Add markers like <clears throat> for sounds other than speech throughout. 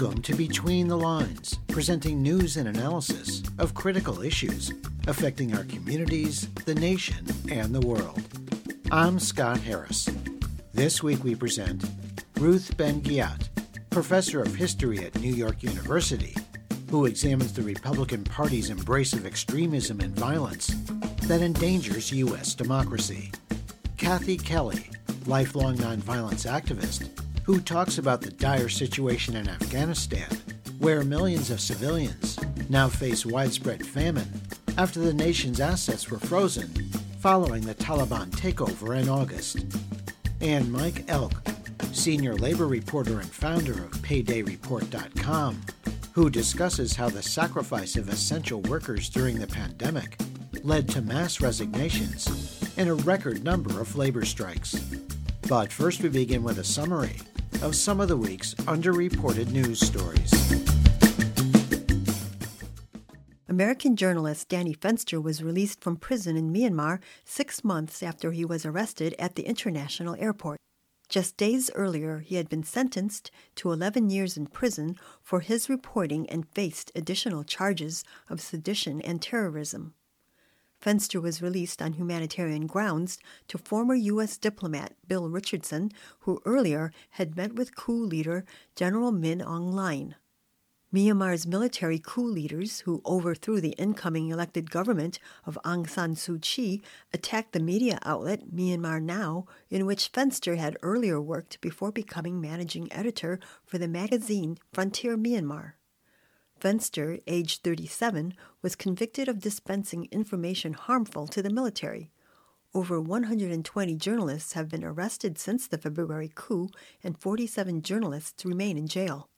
Welcome to Between the Lines, presenting news and analysis of critical issues affecting our communities, the nation, and the world. I'm Scott Harris. This week we present Ruth Ben-Ghiat, professor of history at New York University, who examines the Republican Party's embrace of extremism and violence that endangers U.S. democracy. Kathy Kelly, lifelong nonviolence activist, who talks about the dire situation in Afghanistan, where millions of civilians now face widespread famine after the nation's assets were frozen following the Taliban takeover in August. And Mike Elk, senior labor reporter and founder of PaydayReport.com, who discusses how the sacrifice of essential workers during the pandemic led to mass resignations and a record number of labor strikes. But first, we begin with a summary of some of the week's underreported news stories. American journalist Danny Fenster was released from prison in Myanmar six months after he was arrested at the international airport. Just days earlier, he had been sentenced to 11 years in prison for his reporting and faced additional charges of sedition and terrorism. Fenster was released on humanitarian grounds to former U.S. diplomat Bill Richardson, who earlier had met with coup leader General Min Aung Hlaing. Myanmar's military coup leaders, who overthrew the incoming elected government of Aung San Suu Kyi, attacked the media outlet Myanmar Now, in which Fenster had earlier worked before becoming managing editor for the magazine Frontier Myanmar. Fenster, age 37, was convicted of dispensing information harmful to the military. Over 120 journalists have been arrested since the February coup, and 47 journalists remain in jail.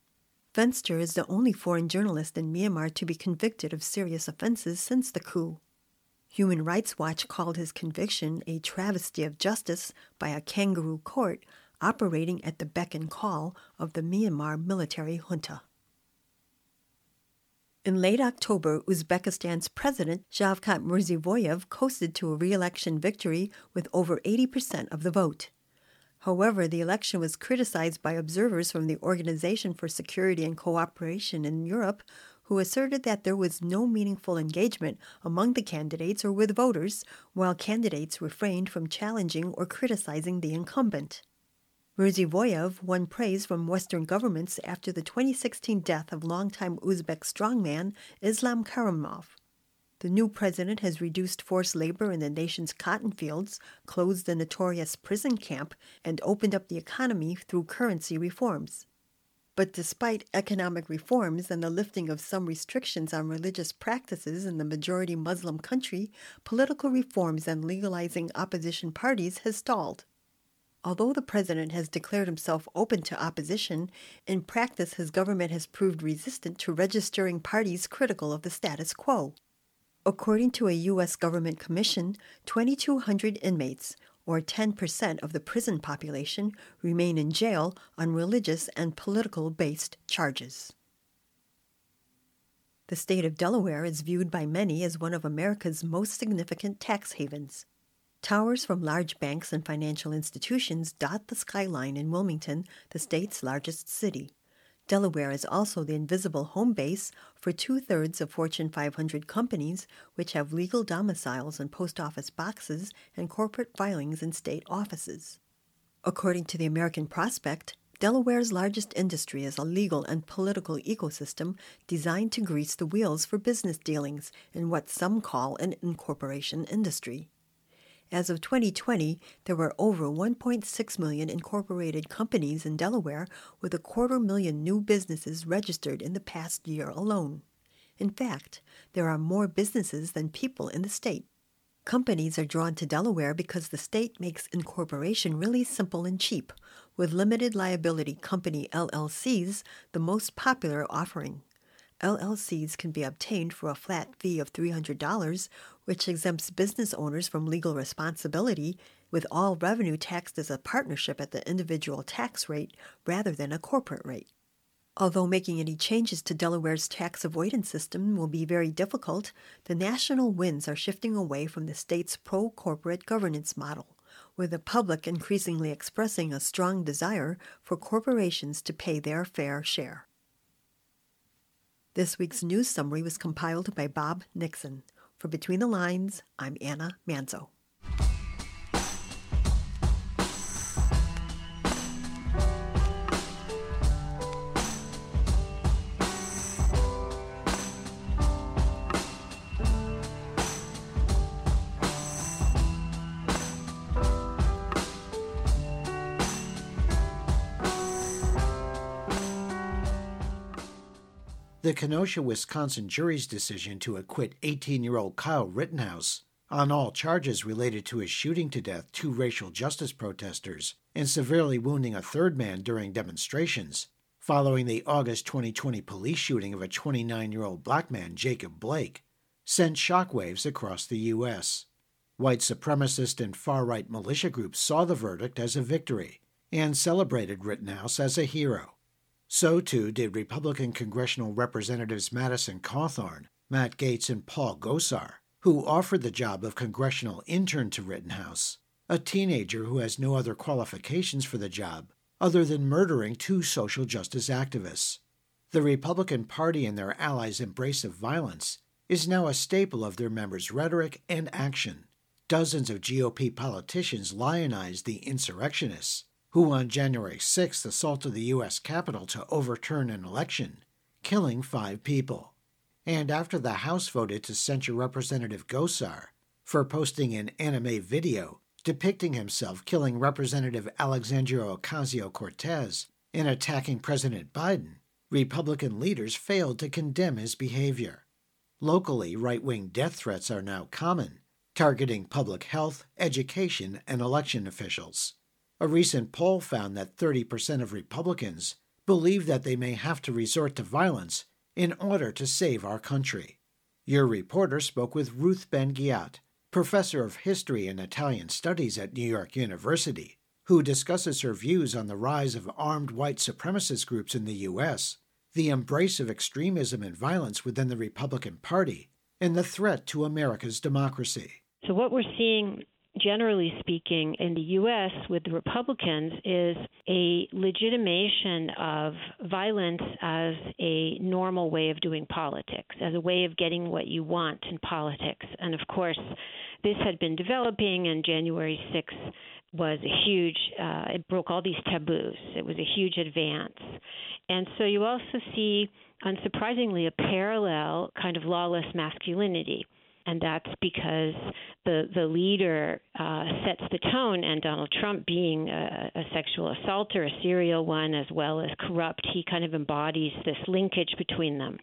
Fenster is the only foreign journalist in Myanmar to be convicted of serious offenses since the coup. Human Rights Watch called his conviction a travesty of justice by a kangaroo court operating at the beck and call of the Myanmar military junta. In late October, Uzbekistan's president, Shavkat Mirziyoyev, coasted to a re election victory with over 80% of the vote. However, the election was criticized by observers from the Organization for Security and Cooperation in Europe, who asserted that there was no meaningful engagement among the candidates or with voters, while candidates refrained from challenging or criticizing the incumbent. Mirziyoyev won praise from Western governments after the 2016 death of longtime Uzbek strongman Islam Karimov. The new president has reduced forced labor in the nation's cotton fields, closed the notorious prison camp, and opened up the economy through currency reforms. But despite economic reforms and the lifting of some restrictions on religious practices in the majority Muslim country, political reforms and legalizing opposition parties has stalled. Although the president has declared himself open to opposition, in practice his government has proved resistant to registering parties critical of the status quo. According to a U.S. government commission, 2,200 inmates, or 10% of the prison population, remain in jail on religious and political based charges. The state of Delaware is viewed by many as one of America's most significant tax havens. Towers from large banks and financial institutions dot the skyline in Wilmington, the state's largest city. Delaware is also the invisible home base for two thirds of Fortune 500 companies, which have legal domiciles in post office boxes and corporate filings in state offices. According to the American Prospect, Delaware's largest industry is a legal and political ecosystem designed to grease the wheels for business dealings in what some call an incorporation industry. As of 2020, there were over 1.6 million incorporated companies in Delaware, with a quarter million new businesses registered in the past year alone. In fact, there are more businesses than people in the state. Companies are drawn to Delaware because the state makes incorporation really simple and cheap, with limited liability company LLCs the most popular offering. LLCs can be obtained for a flat fee of $300, which exempts business owners from legal responsibility, with all revenue taxed as a partnership at the individual tax rate rather than a corporate rate. Although making any changes to Delaware's tax avoidance system will be very difficult, the national winds are shifting away from the state's pro corporate governance model, with the public increasingly expressing a strong desire for corporations to pay their fair share. This week's news summary was compiled by Bob Nixon. For Between the Lines, I'm Anna Manzo. The Kenosha, Wisconsin jury's decision to acquit 18 year old Kyle Rittenhouse on all charges related to his shooting to death two racial justice protesters and severely wounding a third man during demonstrations following the August 2020 police shooting of a 29 year old black man, Jacob Blake, sent shockwaves across the U.S. White supremacist and far right militia groups saw the verdict as a victory and celebrated Rittenhouse as a hero. So too did Republican congressional representatives Madison Cawthorn, Matt Gaetz, and Paul Gosar, who offered the job of congressional intern to Rittenhouse, a teenager who has no other qualifications for the job other than murdering two social justice activists. The Republican Party and their allies' embrace of violence is now a staple of their members' rhetoric and action. Dozens of GOP politicians lionize the insurrectionists who on January 6th assaulted the U.S. Capitol to overturn an election, killing five people. And after the House voted to censure Representative Gosar for posting an anime video depicting himself killing Representative Alexandria Ocasio Cortez and attacking President Biden, Republican leaders failed to condemn his behavior. Locally, right wing death threats are now common, targeting public health, education, and election officials. A recent poll found that 30% of Republicans believe that they may have to resort to violence in order to save our country. Your reporter spoke with Ruth Ben-Ghiat, professor of history and Italian studies at New York University, who discusses her views on the rise of armed white supremacist groups in the U.S., the embrace of extremism and violence within the Republican Party, and the threat to America's democracy. So, what we're seeing generally speaking, in the U.S. with the Republicans is a legitimation of violence as a normal way of doing politics, as a way of getting what you want in politics. And of course, this had been developing, and January 6th was a huge, uh, it broke all these taboos. It was a huge advance. And so you also see, unsurprisingly, a parallel kind of lawless masculinity and that's because the the leader uh, sets the tone. And Donald Trump, being a, a sexual assaulter, a serial one, as well as corrupt, he kind of embodies this linkage between them.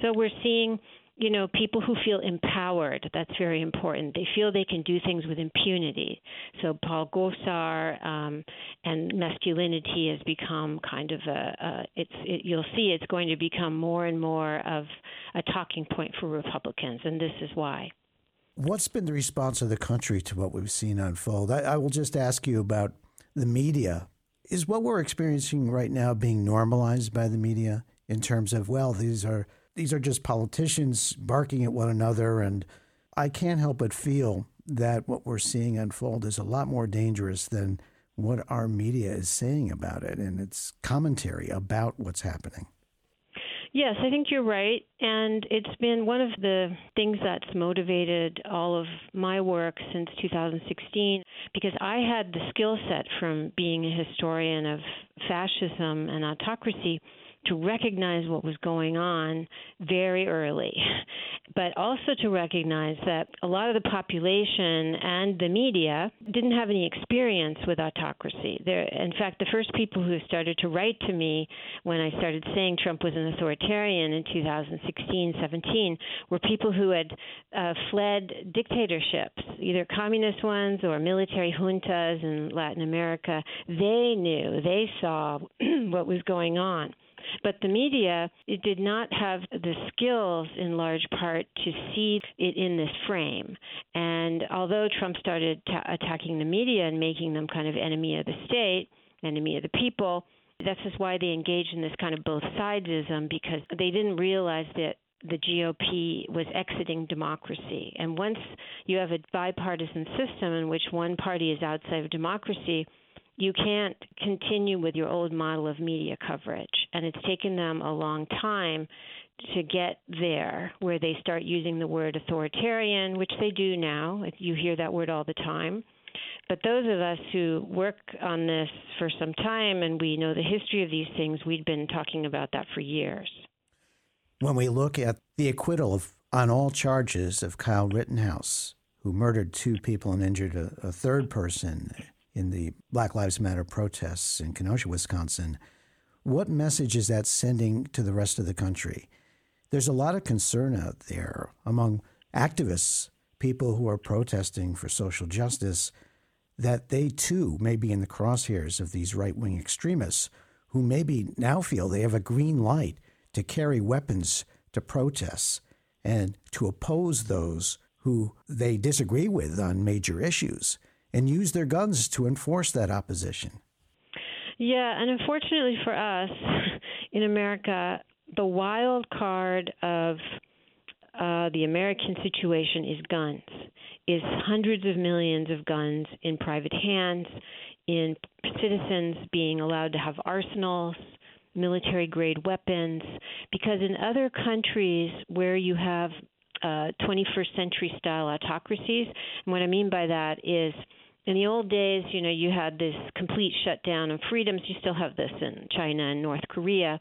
So we're seeing you know, people who feel empowered, that's very important. They feel they can do things with impunity. So Paul Gosar um, and masculinity has become kind of a, a it's, it, you'll see it's going to become more and more of a talking point for Republicans, and this is why. What's been the response of the country to what we've seen unfold? I, I will just ask you about the media. Is what we're experiencing right now being normalized by the media in terms of, well, these are – these are just politicians barking at one another. And I can't help but feel that what we're seeing unfold is a lot more dangerous than what our media is saying about it and its commentary about what's happening. Yes, I think you're right. And it's been one of the things that's motivated all of my work since 2016 because I had the skill set from being a historian of fascism and autocracy to recognize what was going on very early, but also to recognize that a lot of the population and the media didn't have any experience with autocracy. There, in fact, the first people who started to write to me when I started saying Trump was an authoritarian in 2016, 17 were people who had uh, fled dictatorships, either communist ones or military juntas in Latin America. They knew, they saw <clears throat> what was going on. But the media it did not have the skills, in large part, to see it in this frame. And although Trump started ta- attacking the media and making them kind of enemy of the state, enemy of the people, that's just why they engaged in this kind of both sidesism because they didn't realize that the GOP was exiting democracy. And once you have a bipartisan system in which one party is outside of democracy, you can't continue with your old model of media coverage. And it's taken them a long time to get there, where they start using the word authoritarian, which they do now. You hear that word all the time. But those of us who work on this for some time and we know the history of these things, we've been talking about that for years. When we look at the acquittal of, on all charges of Kyle Rittenhouse, who murdered two people and injured a, a third person in the Black Lives Matter protests in Kenosha, Wisconsin, what message is that sending to the rest of the country? There's a lot of concern out there among activists, people who are protesting for social justice, that they too may be in the crosshairs of these right wing extremists who maybe now feel they have a green light to carry weapons to protests and to oppose those who they disagree with on major issues and use their guns to enforce that opposition. Yeah, and unfortunately for us <laughs> in America, the wild card of uh, the American situation is guns, is hundreds of millions of guns in private hands, in citizens being allowed to have arsenals, military grade weapons, because in other countries where you have uh, 21st century style autocracies, and what I mean by that is in the old days, you know, you had this complete shutdown of freedoms. You still have this in China and North Korea.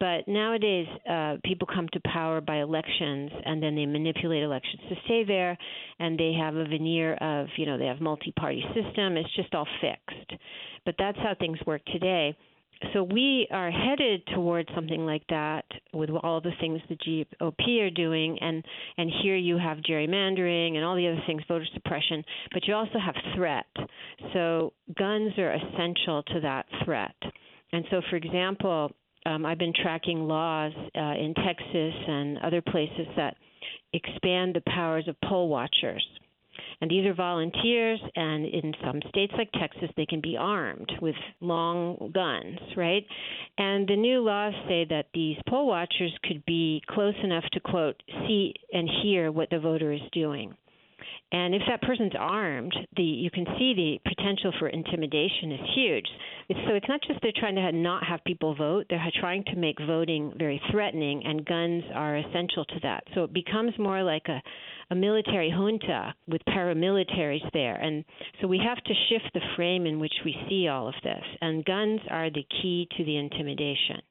But nowadays, uh, people come to power by elections, and then they manipulate elections to stay there, and they have a veneer of, you know, they have multi-party system. It's just all fixed. But that's how things work today so we are headed towards something like that with all the things the GOP are doing, and and here you have gerrymandering and all the other things, voter suppression, but you also have threat. So guns are essential to that threat. And so, for example, um, I've been tracking laws uh, in Texas and other places that expand the powers of poll watchers. And these are volunteers, and in some states like Texas, they can be armed with long guns, right? And the new laws say that these poll watchers could be close enough to, quote, see and hear what the voter is doing. And if that person's armed, the you can see the potential for intimidation is huge. It's, so it's not just they're trying to not have people vote; they're trying to make voting very threatening, and guns are essential to that. So it becomes more like a a military junta with paramilitaries there. And so we have to shift the frame in which we see all of this. And guns are the key to the intimidation.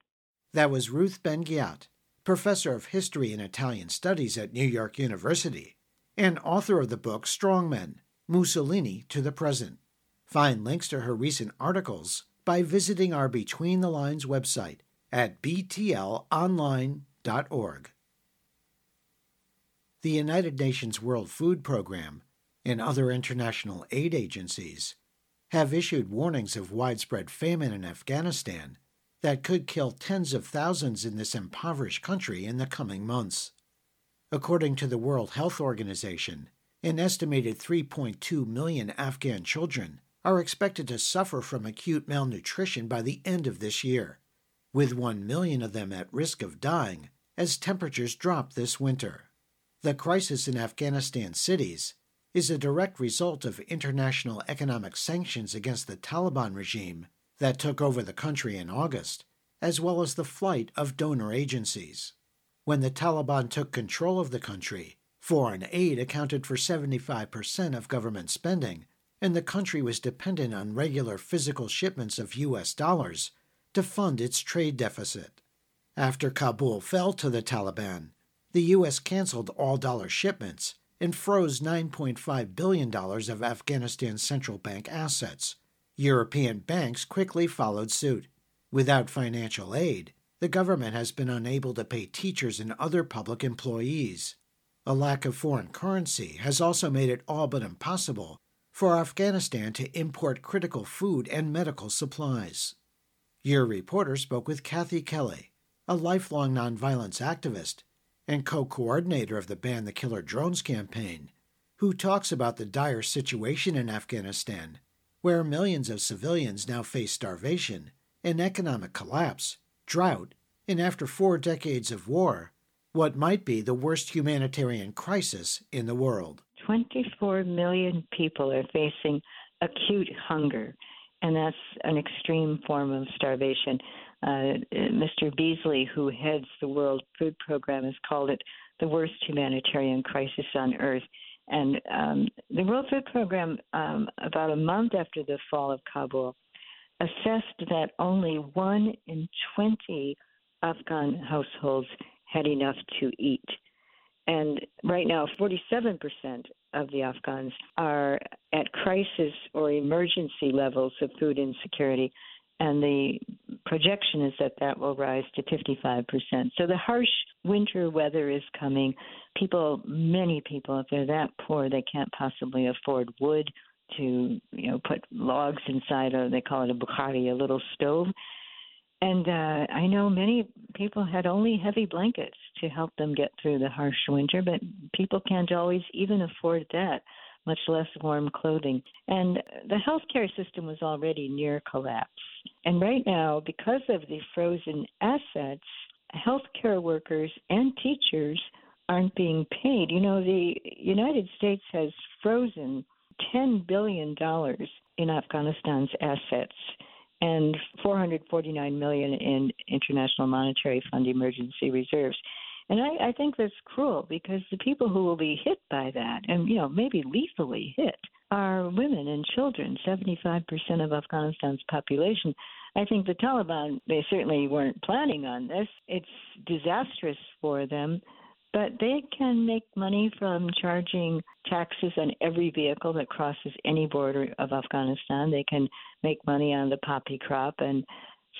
That was Ruth Ben-Ghiat, professor of history and Italian studies at New York University and author of the book Strongmen Mussolini to the Present. Find links to her recent articles by visiting our Between the Lines website at btlonline.org. The United Nations World Food Program and other international aid agencies have issued warnings of widespread famine in Afghanistan that could kill tens of thousands in this impoverished country in the coming months. According to the World Health Organization, an estimated 3.2 million Afghan children are expected to suffer from acute malnutrition by the end of this year, with 1 million of them at risk of dying as temperatures drop this winter. The crisis in Afghanistan cities is a direct result of international economic sanctions against the Taliban regime that took over the country in August, as well as the flight of donor agencies. When the Taliban took control of the country, foreign aid accounted for 75% of government spending, and the country was dependent on regular physical shipments of U.S. dollars to fund its trade deficit. After Kabul fell to the Taliban, the U.S. canceled all dollar shipments and froze $9.5 billion of Afghanistan's central bank assets. European banks quickly followed suit. Without financial aid, the government has been unable to pay teachers and other public employees. A lack of foreign currency has also made it all but impossible for Afghanistan to import critical food and medical supplies. Your reporter spoke with Kathy Kelly, a lifelong nonviolence activist and co coordinator of the Ban the Killer Drones campaign, who talks about the dire situation in Afghanistan, where millions of civilians now face starvation and economic collapse drought, and after four decades of war, what might be the worst humanitarian crisis in the world. 24 million people are facing acute hunger, and that's an extreme form of starvation. Uh, Mr. Beasley, who heads the World Food Program, has called it the worst humanitarian crisis on earth. And um, the World Food Program, um, about a month after the fall of Kabul, assessed that only one in 20 Afghan households had enough to eat. And right now, 47% of the Afghans are at crisis or emergency levels of food insecurity. And the projection is that that will rise to 55%. So the harsh winter weather is coming. People, many people, if they're that poor, they can't possibly afford wood to, you know, put logs inside a, they call it a bukhari, a little stove. And uh, I know many people had only heavy blankets to help them get through the harsh winter, but people can't always even afford that, much less warm clothing. And the healthcare system was already near collapse. And right now, because of the frozen assets, healthcare workers and teachers aren't being paid. You know, the United States has frozen $10 billion in Afghanistan's assets and 449 million in International Monetary Fund emergency reserves. And I, I think that's cruel because the people who will be hit by that, and you know maybe lethally hit, are women and children. 75% of Afghanistan's population. I think the Taliban they certainly weren't planning on this. It's disastrous for them but they can make money from charging taxes on every vehicle that crosses any border of Afghanistan. They can make money on the poppy crop. And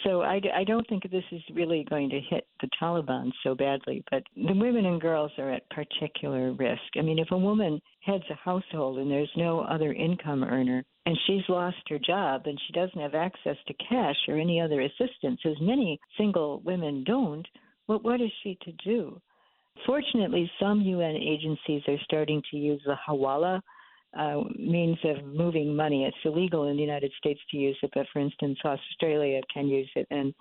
so I, I don't think this is really going to hit the Taliban so badly. But the women and girls are at particular risk. I mean, if a woman heads a household and there's no other income earner, and she's lost her job and she doesn't have access to cash or any other assistance, as many single women don't, well, what is she to do? Fortunately, some UN agencies are starting to use the hawala uh, means of moving money. It's illegal in the United States to use it, but for instance, Australia can use it, and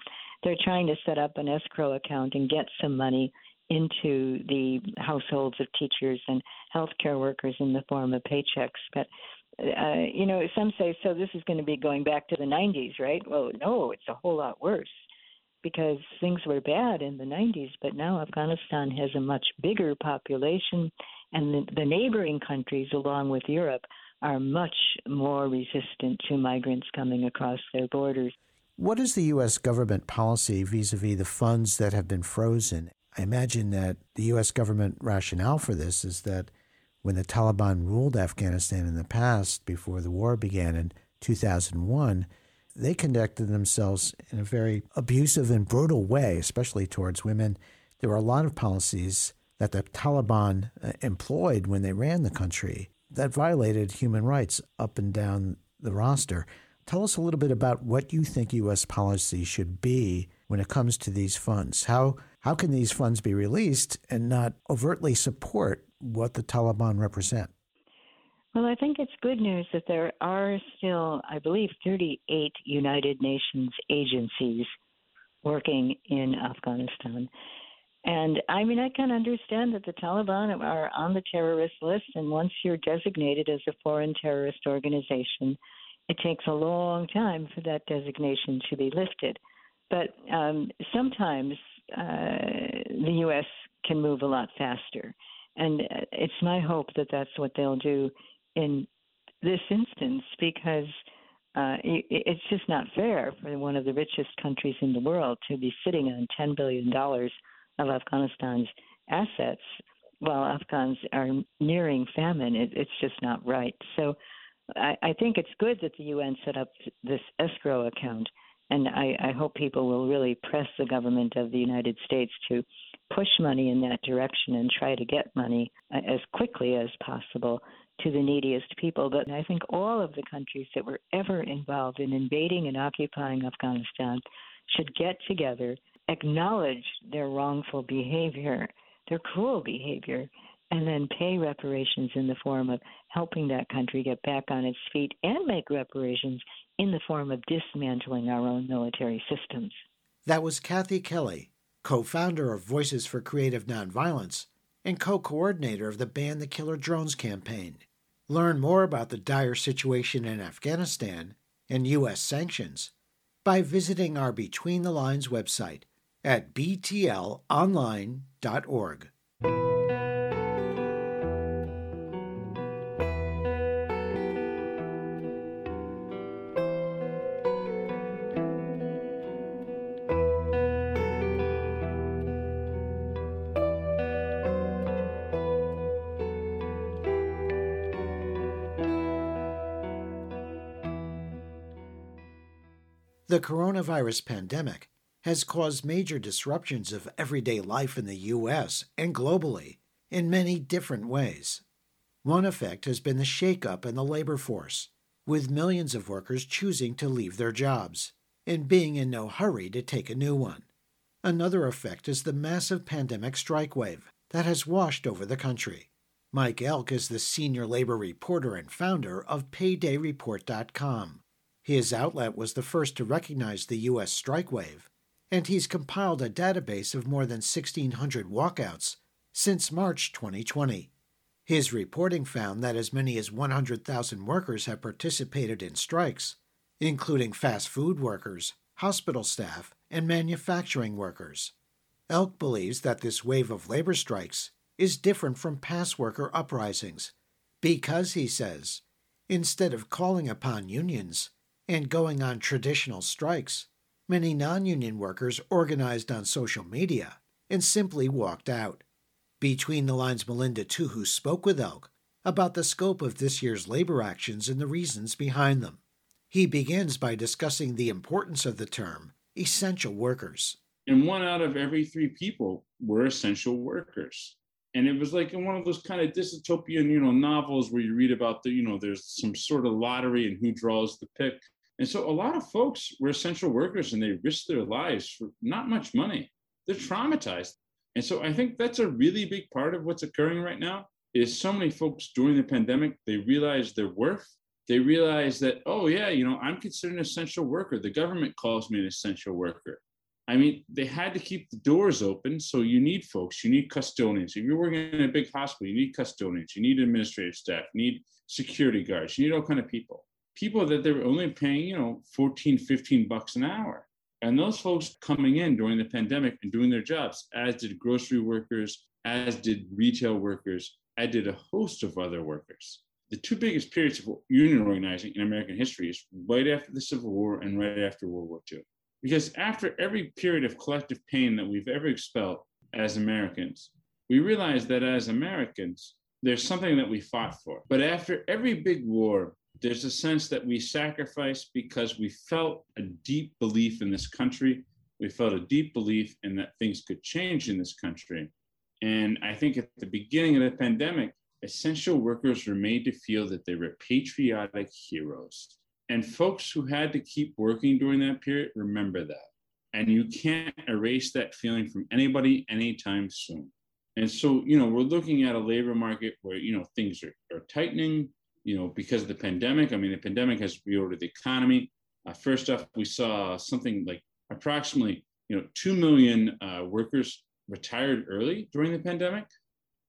they're trying to set up an escrow account and get some money into the households of teachers and healthcare workers in the form of paychecks. But uh, you know, some say so. This is going to be going back to the 90s, right? Well, no, it's a whole lot worse because things were bad in the 90s, but now Afghanistan has a much bigger population, and the, the neighboring countries, along with Europe, are much more resistant to migrants coming across their borders. What is the U.S. government policy vis a vis the funds that have been frozen? I imagine that the U.S. government rationale for this is that when the Taliban ruled Afghanistan in the past, before the war began in 2001, they conducted themselves in a very abusive and brutal way, especially towards women. There were a lot of policies that the Taliban uh, employed when they ran the country that violated human rights up and down the roster. Tell us a little bit about what you think U.S. policy should be when it comes to these funds. How how can these funds be released and not overtly support what the Taliban represent? Well, I think it's good news that there are still, I believe, 38 United Nations agencies working in Afghanistan. And I mean, I can understand that the Taliban are on the terrorist list, and once you're designated as a foreign terrorist organization, it takes a long time for that designation to be lifted. But um, sometimes uh, the U.S. can move a lot faster. And uh, it's my hope that that's what they'll do in this instance because uh, it, it's just not fair for one of the richest countries in the world to be sitting on $10 billion of Afghanistan's assets while Afghans are nearing famine. It, it's just not right. So I, I think it's good that the UN set up this escrow account. And I, I hope people will really press the government of the United States to push money in that direction and try to get money uh, as quickly as possible to the neediest people. But I think all of the countries that were ever involved in invading and occupying Afghanistan should get together, acknowledge their wrongful behavior, their cruel behavior, and then pay reparations in the form of helping that country get back on its feet and make reparations in the form of dismantling our own military systems. That was Kathy Kelly, co founder of Voices for Creative Nonviolence and co coordinator of the Ban the Killer Drones campaign. Learn more about the dire situation in Afghanistan and U.S. sanctions by visiting our Between the Lines website at btlonline.org. The coronavirus pandemic has caused major disruptions of everyday life in the U.S. and globally in many different ways. One effect has been the shakeup in the labor force, with millions of workers choosing to leave their jobs and being in no hurry to take a new one. Another effect is the massive pandemic strike wave that has washed over the country. Mike Elk is the senior labor reporter and founder of PaydayReport.com his outlet was the first to recognize the U.S. strike wave, and he's compiled a database of more than 1,600 walkouts since March 2020. His reporting found that as many as 100,000 workers have participated in strikes, including fast food workers, hospital staff, and manufacturing workers. Elk believes that this wave of labor strikes is different from past worker uprisings because, he says, instead of calling upon unions, and going on traditional strikes, many non union workers organized on social media and simply walked out. Between the Lines, Melinda Tuhus spoke with Elk about the scope of this year's labor actions and the reasons behind them. He begins by discussing the importance of the term essential workers. And one out of every three people were essential workers. And it was like in one of those kind of dystopian, you know, novels where you read about the, you know, there's some sort of lottery and who draws the pick. And so a lot of folks were essential workers and they risked their lives for not much money. They're traumatized. And so I think that's a really big part of what's occurring right now is so many folks during the pandemic, they realize their worth. They realize that, oh yeah, you know, I'm considered an essential worker. The government calls me an essential worker. I mean, they had to keep the doors open. So you need folks, you need custodians. If you're working in a big hospital, you need custodians, you need administrative staff, you need security guards, you need all kind of people people that they were only paying, you know, 14, 15 bucks an hour. And those folks coming in during the pandemic and doing their jobs, as did grocery workers, as did retail workers, as did a host of other workers. The two biggest periods of union organizing in American history is right after the Civil War and right after World War II. Because after every period of collective pain that we've ever expelled as Americans, we realize that as Americans, there's something that we fought for. But after every big war, there's a sense that we sacrificed because we felt a deep belief in this country. We felt a deep belief in that things could change in this country. And I think at the beginning of the pandemic, essential workers were made to feel that they were patriotic heroes. And folks who had to keep working during that period remember that. And you can't erase that feeling from anybody anytime soon. And so, you know, we're looking at a labor market where, you know, things are, are tightening, you know, because of the pandemic. I mean, the pandemic has reordered the economy. Uh, first off, we saw something like approximately, you know, 2 million uh, workers retired early during the pandemic.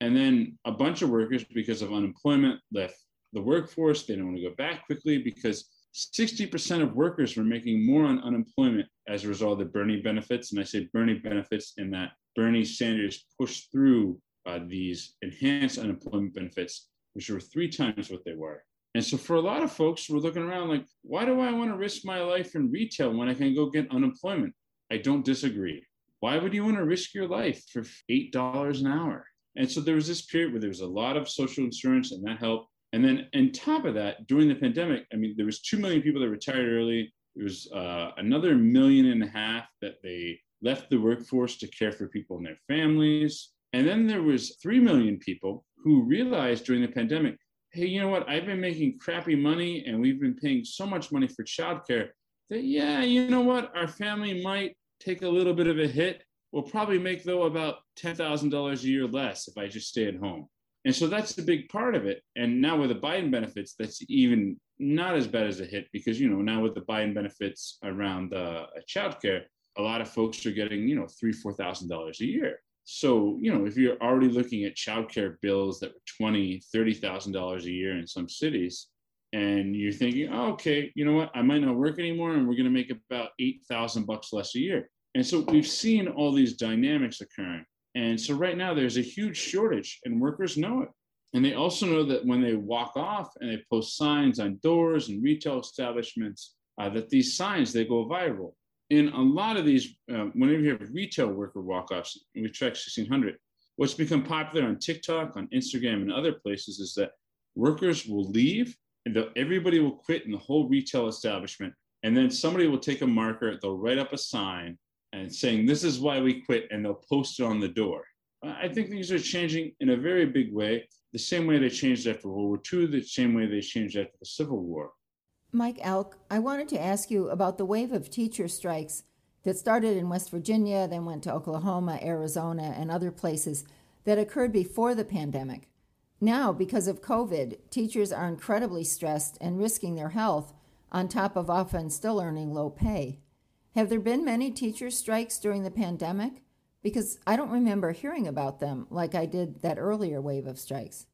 And then a bunch of workers, because of unemployment, left the workforce. They don't want to go back quickly because 60% of workers were making more on unemployment as a result of the Bernie benefits. And I say Bernie benefits in that Bernie Sanders pushed through uh, these enhanced unemployment benefits which were three times what they were. And so for a lot of folks, we're looking around like, why do I want to risk my life in retail when I can go get unemployment? I don't disagree. Why would you want to risk your life for $8 an hour? And so there was this period where there was a lot of social insurance and that helped. And then on top of that, during the pandemic, I mean, there was 2 million people that retired early. There was uh, another million and a half that they left the workforce to care for people and their families. And then there was 3 million people who realized during the pandemic, hey, you know what? I've been making crappy money and we've been paying so much money for childcare that, yeah, you know what? Our family might take a little bit of a hit. We'll probably make, though, about $10,000 a year less if I just stay at home. And so that's the big part of it. And now with the Biden benefits, that's even not as bad as a hit because, you know, now with the Biden benefits around uh, childcare, a lot of folks are getting, you know, three, $4,000 a year. So, you know, if you're already looking at childcare bills that were twenty, thirty thousand dollars a year in some cities, and you're thinking, oh, okay, you know what? I might not work anymore, and we're going to make about eight thousand bucks less a year. And so we've seen all these dynamics occurring. And so right now there's a huge shortage, and workers know it. And they also know that when they walk off and they post signs on doors and retail establishments, uh, that these signs they go viral. In a lot of these, uh, whenever you have retail worker walk-offs, we track 1,600. What's become popular on TikTok, on Instagram, and other places is that workers will leave and everybody will quit in the whole retail establishment. And then somebody will take a marker, they'll write up a sign and saying, This is why we quit, and they'll post it on the door. I think things are changing in a very big way, the same way they changed after World War II, the same way they changed after the Civil War. Mike Elk, I wanted to ask you about the wave of teacher strikes that started in West Virginia, then went to Oklahoma, Arizona, and other places that occurred before the pandemic. Now, because of COVID, teachers are incredibly stressed and risking their health, on top of often still earning low pay. Have there been many teacher strikes during the pandemic? Because I don't remember hearing about them like I did that earlier wave of strikes.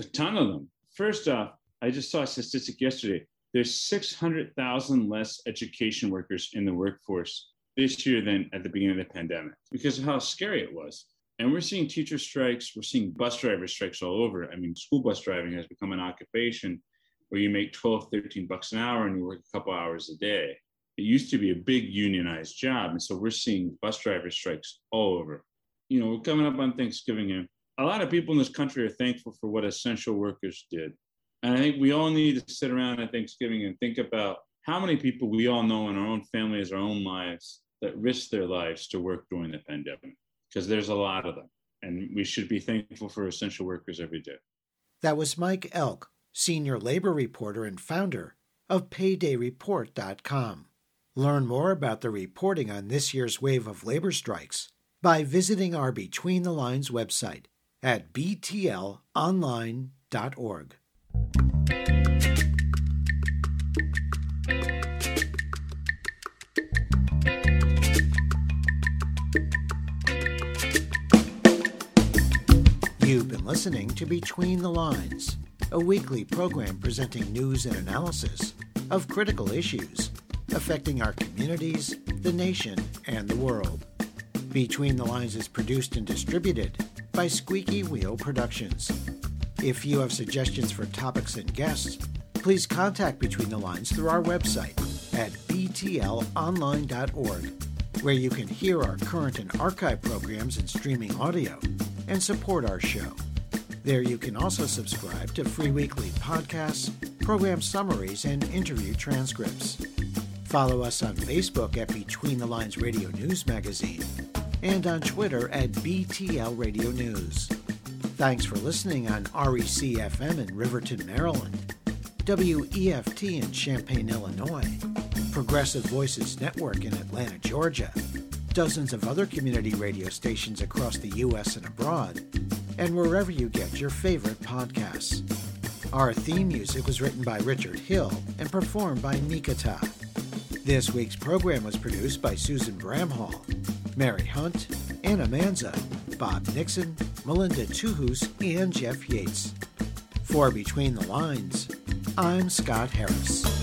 A ton of them. First off, I just saw a statistic yesterday. There's 600,000 less education workers in the workforce this year than at the beginning of the pandemic because of how scary it was. And we're seeing teacher strikes, we're seeing bus driver strikes all over. I mean, school bus driving has become an occupation where you make 12, 13 bucks an hour and you work a couple hours a day. It used to be a big unionized job. And so we're seeing bus driver strikes all over. You know, we're coming up on Thanksgiving here. A lot of people in this country are thankful for what essential workers did. And I think we all need to sit around at Thanksgiving and think about how many people we all know in our own families, our own lives, that risked their lives to work during the pandemic, because there's a lot of them. And we should be thankful for essential workers every day. That was Mike Elk, senior labor reporter and founder of PaydayReport.com. Learn more about the reporting on this year's wave of labor strikes by visiting our Between the Lines website at btlonline.org. You've been listening to Between the Lines, a weekly program presenting news and analysis of critical issues affecting our communities, the nation, and the world. Between the Lines is produced and distributed by Squeaky Wheel Productions. If you have suggestions for topics and guests, please contact Between the Lines through our website at btlonline.org, where you can hear our current and archive programs in streaming audio and support our show. There you can also subscribe to free weekly podcasts, program summaries, and interview transcripts. Follow us on Facebook at Between the Lines Radio News Magazine and on Twitter at BTL Radio News. Thanks for listening on REC FM in Riverton, Maryland, WEFT in Champaign, Illinois, Progressive Voices Network in Atlanta, Georgia, dozens of other community radio stations across the U.S. and abroad, and wherever you get your favorite podcasts. Our theme music was written by Richard Hill and performed by Nikita. This week's program was produced by Susan Bramhall, Mary Hunt, Anna Manzo, Bob Nixon, Melinda Tuhus, and Jeff Yates. For Between the Lines, I'm Scott Harris.